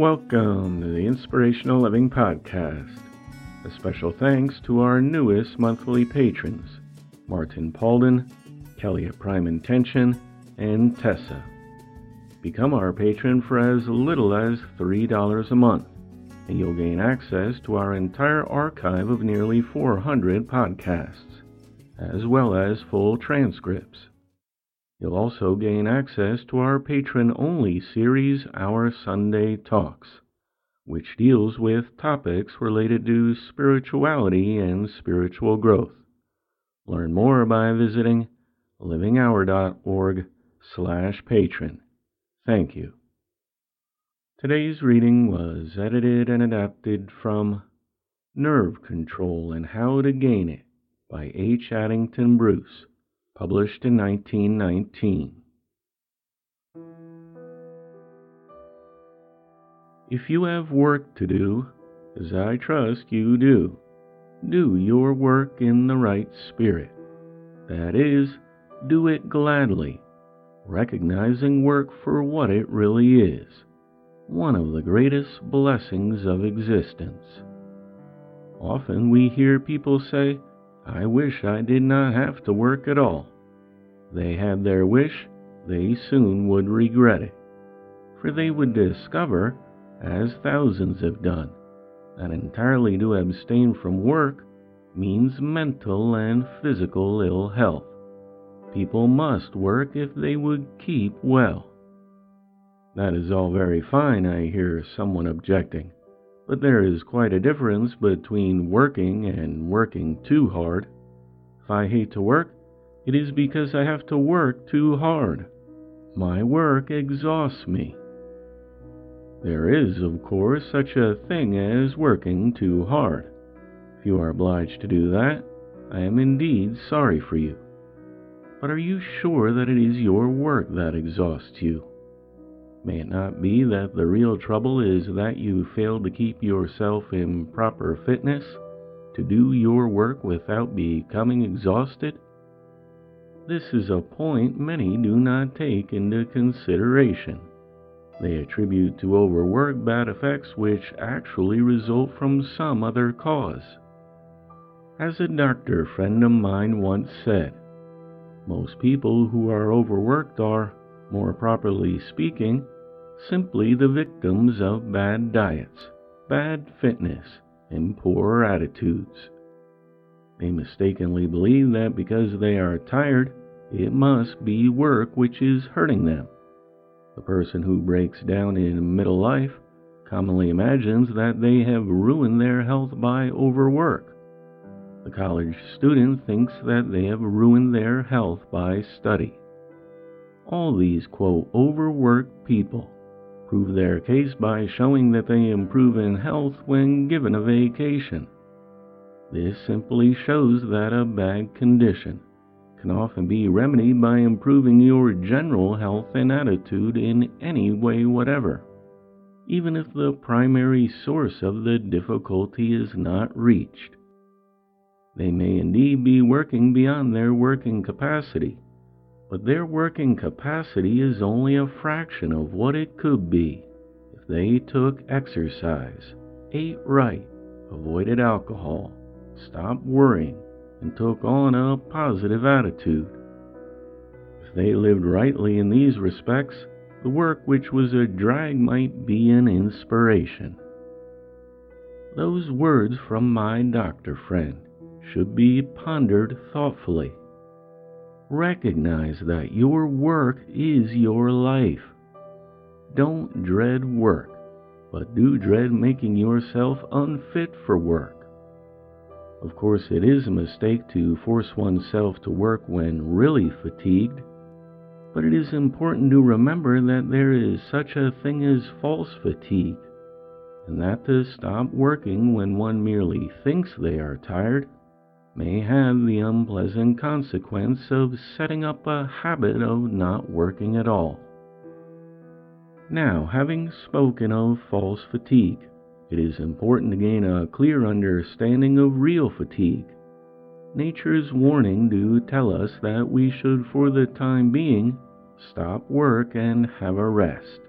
Welcome to the Inspirational Living Podcast. A special thanks to our newest monthly patrons Martin Paulden, Kellie at Prime Intention, and Tessa. Become our patron for as little as $3 a month, and you'll gain access to our entire archive of nearly 400 podcasts, as well as full transcripts. You'll also gain access to our patron only series, Our Sunday Talks, which deals with topics related to spirituality and spiritual growth. Learn more by visiting livinghour.org slash patron. Thank you. Today's reading was edited and adapted from Nerve Control and How to Gain It by H. Addington Bruce published in 1919. If you have work to do, as I trust you do, do your work in the right spirit. That is, do it gladly, recognizing work for what it really is one of the greatest blessings of existence. Often we hear people say, I wish I did not have to work at all. They had their wish, they soon would regret it. For they would discover, as thousands have done, that entirely to abstain from work means mental and physical ill health. People must work if they would keep well. That is all very fine, I hear someone objecting, but there is quite a difference between working and working too hard. If I hate to work, it is because I have to work too hard. My work exhausts me. There is, of course, such a thing as working too hard. If you are obliged to do that, I am indeed sorry for you. But are you sure that it is your work that exhausts you? May it not be that the real trouble is that you fail to keep yourself in proper fitness to do your work without becoming exhausted? This is a point many do not take into consideration. They attribute to overwork bad effects which actually result from some other cause. As a doctor friend of mine once said, most people who are overworked are, more properly speaking, simply the victims of bad diets, bad fitness, and poor attitudes. They mistakenly believe that because they are tired, it must be work which is hurting them. The person who breaks down in middle life commonly imagines that they have ruined their health by overwork. The college student thinks that they have ruined their health by study. All these, quote, overworked people prove their case by showing that they improve in health when given a vacation. This simply shows that a bad condition can often be remedied by improving your general health and attitude in any way whatever, even if the primary source of the difficulty is not reached. They may indeed be working beyond their working capacity, but their working capacity is only a fraction of what it could be if they took exercise, ate right, avoided alcohol, stopped worrying, and took on a positive attitude. If they lived rightly in these respects, the work which was a drag might be an inspiration. Those words from my doctor friend should be pondered thoughtfully. Recognize that your work is your life. Don't dread work, but do dread making yourself unfit for work. Of course, it is a mistake to force oneself to work when really fatigued, but it is important to remember that there is such a thing as false fatigue, and that to stop working when one merely thinks they are tired may have the unpleasant consequence of setting up a habit of not working at all. Now, having spoken of false fatigue, it is important to gain a clear understanding of real fatigue. Nature's warning do tell us that we should, for the time being, stop work and have a rest.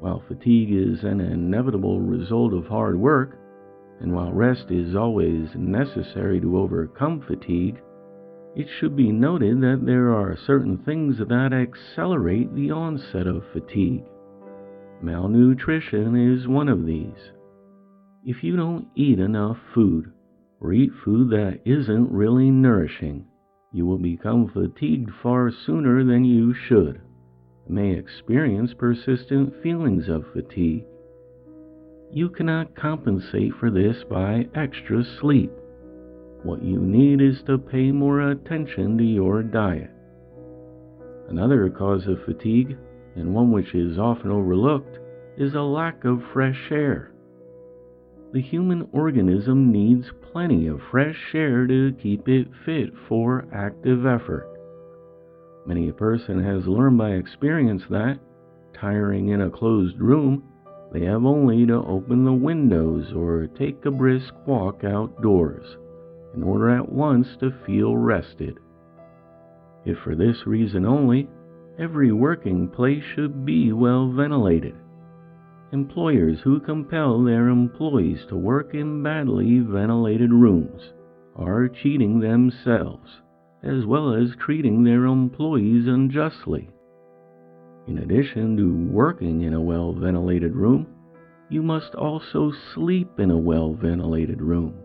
While fatigue is an inevitable result of hard work, and while rest is always necessary to overcome fatigue, it should be noted that there are certain things that accelerate the onset of fatigue. Malnutrition is one of these. If you don't eat enough food, or eat food that isn't really nourishing, you will become fatigued far sooner than you should, and may experience persistent feelings of fatigue. You cannot compensate for this by extra sleep. What you need is to pay more attention to your diet. Another cause of fatigue, and one which is often overlooked, is a lack of fresh air. The human organism needs plenty of fresh air to keep it fit for active effort. Many a person has learned by experience that, tiring in a closed room, they have only to open the windows or take a brisk walk outdoors in order at once to feel rested. If for this reason only, every working place should be well ventilated Employers who compel their employees to work in badly ventilated rooms are cheating themselves, as well as treating their employees unjustly. In addition to working in a well ventilated room, you must also sleep in a well ventilated room.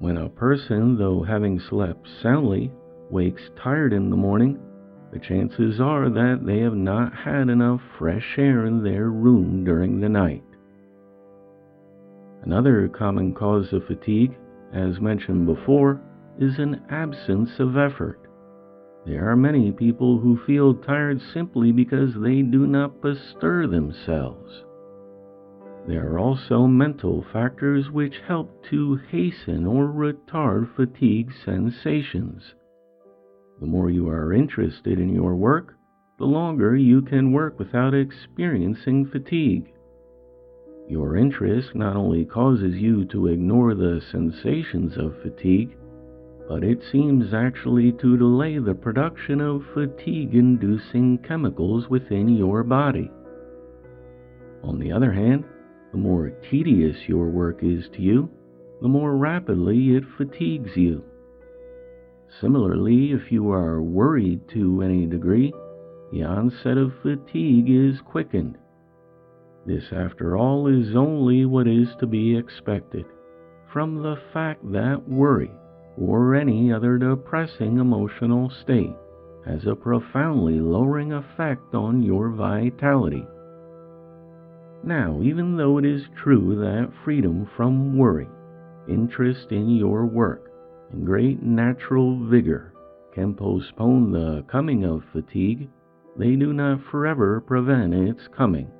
When a person, though having slept soundly, wakes tired in the morning, the chances are that they have not had enough fresh air in their room during the night. Another common cause of fatigue, as mentioned before, is an absence of effort. There are many people who feel tired simply because they do not bestir themselves. There are also mental factors which help to hasten or retard fatigue sensations. The more you are interested in your work, the longer you can work without experiencing fatigue. Your interest not only causes you to ignore the sensations of fatigue, but it seems actually to delay the production of fatigue inducing chemicals within your body. On the other hand, the more tedious your work is to you, the more rapidly it fatigues you. Similarly, if you are worried to any degree, the onset of fatigue is quickened. This, after all, is only what is to be expected from the fact that worry, or any other depressing emotional state, has a profoundly lowering effect on your vitality. Now, even though it is true that freedom from worry, interest in your work, and great natural vigor can postpone the coming of fatigue, they do not forever prevent its coming.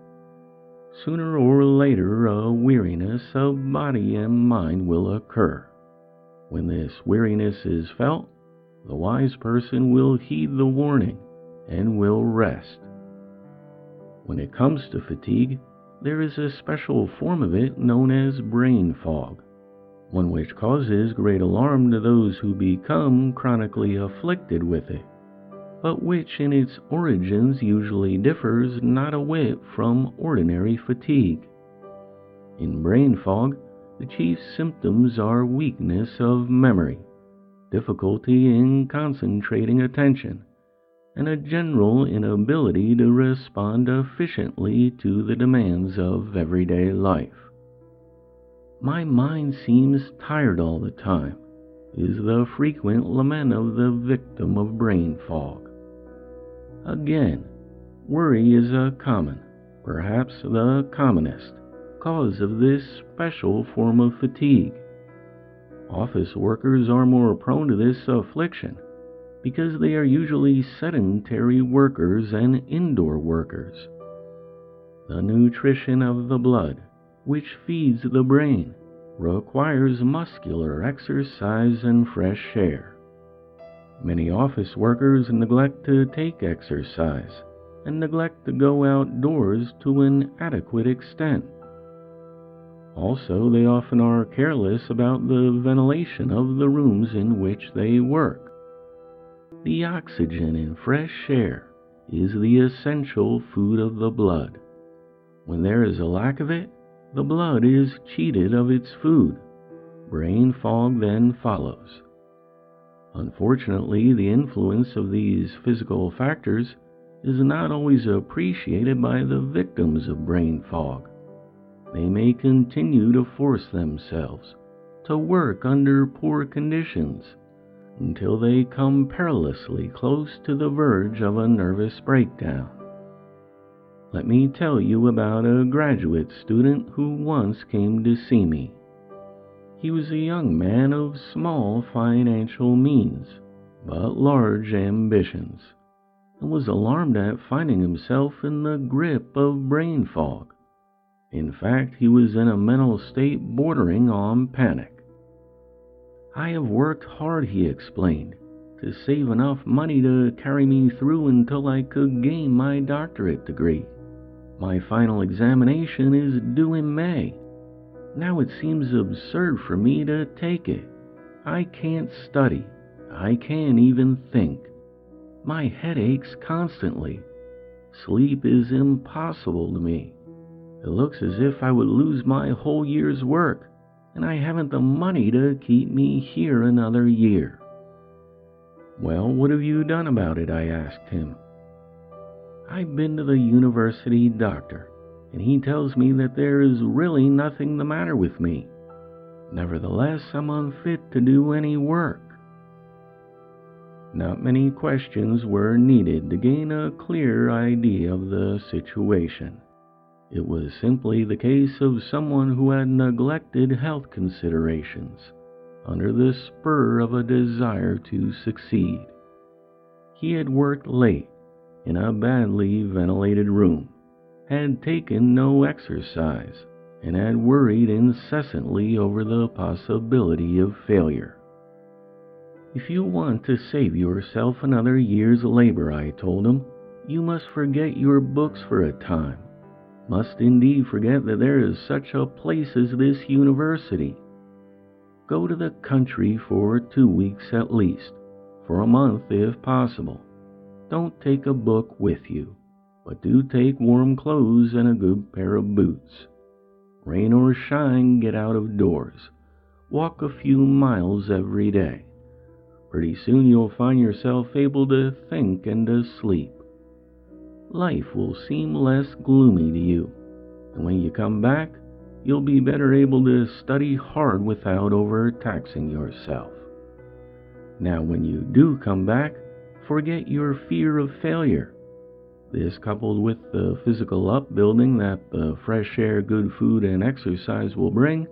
Sooner or later, a weariness of body and mind will occur. When this weariness is felt, the wise person will heed the warning and will rest. When it comes to fatigue, there is a special form of it known as brain fog one which causes great alarm to those who become chronically afflicted with it, but which in its origins usually differs not a whit from ordinary fatigue. In brain fog, the chief symptoms are weakness of memory, difficulty in concentrating attention, and a general inability to respond efficiently to the demands of everyday life. My mind seems tired all the time, is the frequent lament of the victim of brain fog. Again, worry is a common, perhaps the commonest, cause of this special form of fatigue. Office workers are more prone to this affliction because they are usually sedentary workers and indoor workers. The nutrition of the blood which feeds the brain, requires muscular exercise and fresh air. Many office workers neglect to take exercise and neglect to go outdoors to an adequate extent. Also, they often are careless about the ventilation of the rooms in which they work. The oxygen in fresh air is the essential food of the blood When there is a lack of it, the blood is cheated of its food. Brain fog then follows. Unfortunately, the influence of these physical factors is not always appreciated by the victims of brain fog. They may continue to force themselves to work under poor conditions until they come perilously close to the verge of a nervous breakdown. Let me tell you about a graduate student who once came to see me. He was a young man of small financial means, but large ambitions, and was alarmed at finding himself in the grip of brain fog. In fact, he was in a mental state bordering on panic. I have worked hard, he explained, to save enough money to carry me through until I could gain my doctorate degree. My final examination is due in May. Now it seems absurd for me to take it. I can't study. I can't even think. My head aches constantly. Sleep is impossible to me. It looks as if I would lose my whole year's work, and I haven't the money to keep me here another year. Well, what have you done about it? I asked him. I've been to the university doctor and he tells me that there is really nothing the matter with me. Nevertheless, I'm unfit to do any work. Not many questions were needed to gain a clear idea of the situation. It was simply the case of someone who had neglected health considerations under the spur of a desire to succeed. He had worked late in a badly ventilated room had taken no exercise and had worried incessantly over the possibility of failure. If you want to save yourself another year's labor, I told him, you must forget your books for a time. Must indeed forget that there is such a place as this university. Go to the country for two weeks at least, for a month if possible. Don't take a book with you but do take warm clothes and a good pair of boots. Rain or shine, get out of doors. Walk a few miles every day. Pretty soon you'll find yourself able to think and to sleep. Life will seem less gloomy to you, and when you come back, you'll be better able to study hard without overtaxing yourself. Now, when you do come back, forget your fear of failure this, coupled with the physical upbuilding that the fresh air, good food, and exercise will bring,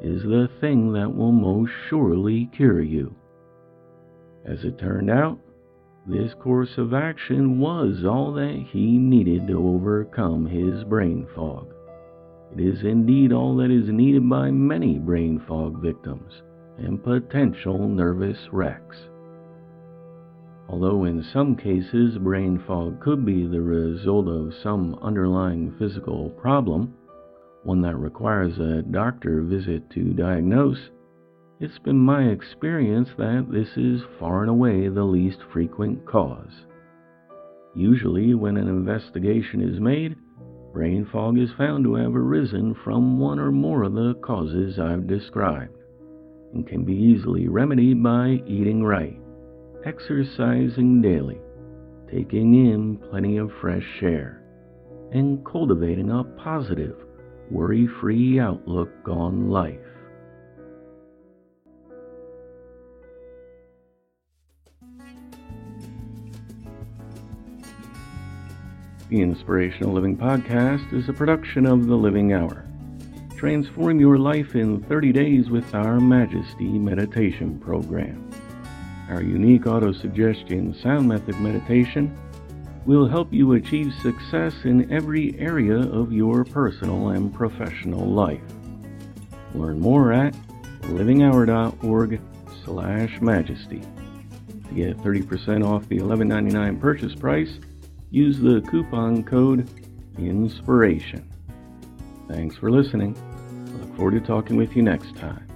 is the thing that will most surely cure you. As it turned out, this course of action was all that he needed to overcome his brain fog. It is indeed all that is needed by many brain fog victims and potential nervous wrecks. Although in some cases brain fog could be the result of some underlying physical problem, one that requires a doctor visit to diagnose, it's been my experience that this is far and away the least frequent cause. Usually, when an investigation is made, brain fog is found to have arisen from one or more of the causes I've described and can be easily remedied by eating right exercising daily, taking in plenty of fresh air, and cultivating a positive, worry free outlook on life. The Inspirational Living Podcast is a production of The Living Hour. Transform your life in 30 days with our Majesty Meditation Program. Our unique auto-suggestion sound method meditation will help you achieve success in every area of your personal and professional life. Learn more at livinghour.org slash majesty. To get 30% off the $11.99 purchase price, use the coupon code INSPIRATION. Thanks for listening. I look forward to talking with you next time.